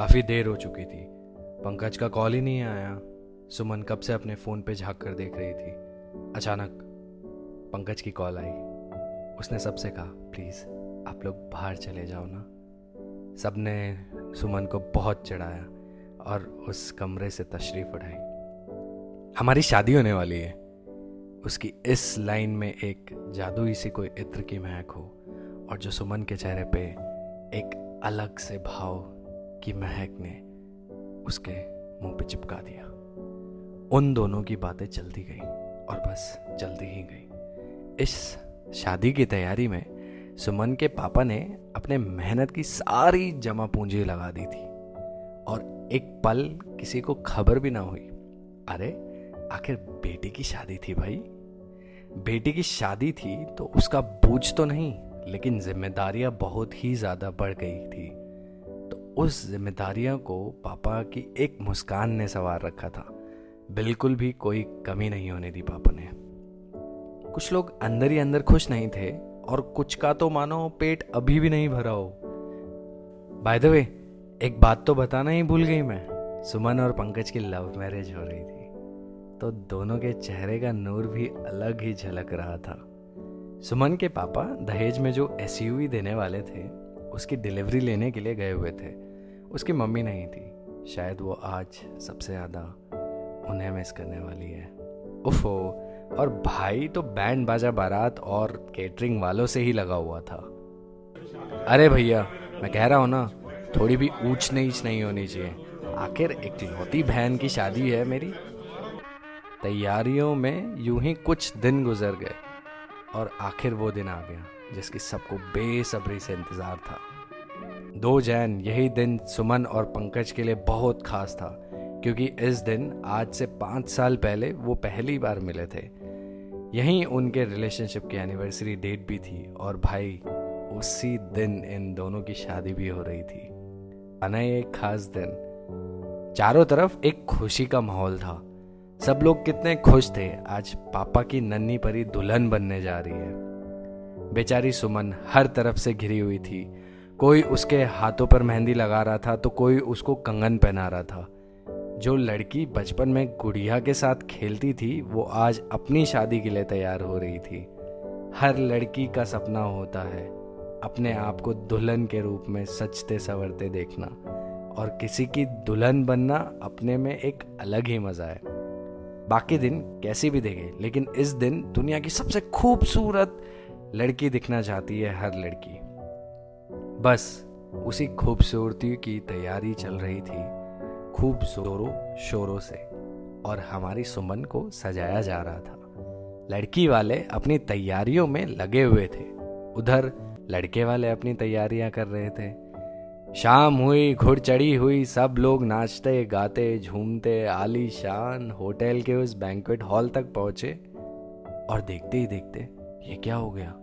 काफ़ी देर हो चुकी थी। पंकज का कॉल ही नहीं आया। सुमन कब से अपने फ़ोन पे झाँक कर देख रही थी। अचानक पंकज की कॉल आई। उसने सबसे कहा प्लीज़ आप लोग बाहर चले जाओ ना। सबने सुमन को बहुत चढ़ाया और उस कमरे से तशरीफ़ उठाई। हमारी शादी होने वाली है। उसकी इस लाइन में एक जादुई सी कोई इत्र की महक हो और जो सुमन के चेहरे पे एक अलग से भाव की महक ने उसके मुँह पे चिपका दिया। उन दोनों की बातें चलती गई और बस चलती ही गई। इस शादी की तैयारी में सुमन के पापा ने अपने मेहनत की सारी जमा पूंजी लगा दी थी और एक पल किसी को खबर भी ना हुई। अरे, आखिर बेटी की शादी थी भाई। बेटी की शादी थी तो उसका बोझ तो नहीं, लेकिन जिम्मेदारियाँ बहुत ही ज़्यादा बढ़ गई थी। उस जिम्मेदारियों को पापा की एक मुस्कान ने सवार रखा था। बिल्कुल भी कोई कमी नहीं होने दी पापा ने। कुछ लोग अंदर ही अंदर खुश नहीं थे और कुछ का तो मानो पेट अभी भी नहीं भरा हो। बाय द वे एक बात तो बताना ही भूल गई मैं। सुमन और पंकज की लव मैरिज हो रही थी। तो दोनों के चेहरे का नूर भी अलग ही झलक रहा था। सुमन के पापा दहेज में जो एस देने वाले थे, उसकी डिलीवरी लेने के लिए गए हुए थे। उसकी मम्मी नहीं थी। शायद वो आज सबसे ज़्यादा उन्हें मिस करने वाली है। उफो, और भाई तो बैंड बाजा बारात और केटरिंग वालों से ही लगा हुआ था। अरे भैया, मैं कह रहा हूँ ना, थोड़ी भी ऊंच नीच नहीं होनी चाहिए। आखिर एक लौती बहन की शादी है मेरी। तैयारियों में यूँ ही कुछ दिन गुजर गए और आखिर वो दिन आ गया, जिसकी सबको बेसब्री से इंतज़ार था। दो जैन यही दिन सुमन और पंकज के लिए बहुत खास था, क्योंकि इस दिन आज से पाँच साल पहले वो पहली बार मिले थे। यहीं उनके रिलेशनशिप की एनिवर्सरी डेट भी थी और भाई, उसी दिन इन दोनों की शादी भी हो रही थी। अना एक खास दिन। चारों तरफ़ एक खुशी का माहौल था। सब लोग कितने खुश थे। आज पापा की नन्ही परी दुल्हन बनने जा रही है। बेचारी सुमन हर तरफ़ से घिरी हुई थी। कोई उसके हाथों पर मेहंदी लगा रहा था तो कोई उसको कंगन पहना रहा था। जो लड़की बचपन में गुड़िया के साथ खेलती थी, वो आज अपनी शादी के लिए तैयार हो रही थी। हर लड़की का सपना होता है, अपने आप को दुल्हन के रूप में सचते संवरते देखना, और किसी की दुल्हन बनना अपने में एक अलग ही मज़ा है। बाकी दिन कैसी भी देखे, लेकिन इस दिन दुनिया की सबसे खूबसूरत लड़की दिखना चाहती है हर लड़की। बस, उसी खूबसूरती की तैयारी चल रही थी खूब जोरों शोरों से, और हमारी सुमन को सजाया जा रहा था। लड़की वाले अपनी तैयारियों में लगे हुए थे। उधर, लड़के वाले अपनी तैयारियाँ कर रहे थे। शाम हुई, घुड़ चढ़ी हुई, सब लोग नाचते, गाते, झूमते, आलीशान होटल के उस बैंक्वेट हॉल तक पहुँचे, और देखते ही देखते, ये क्या हो गया?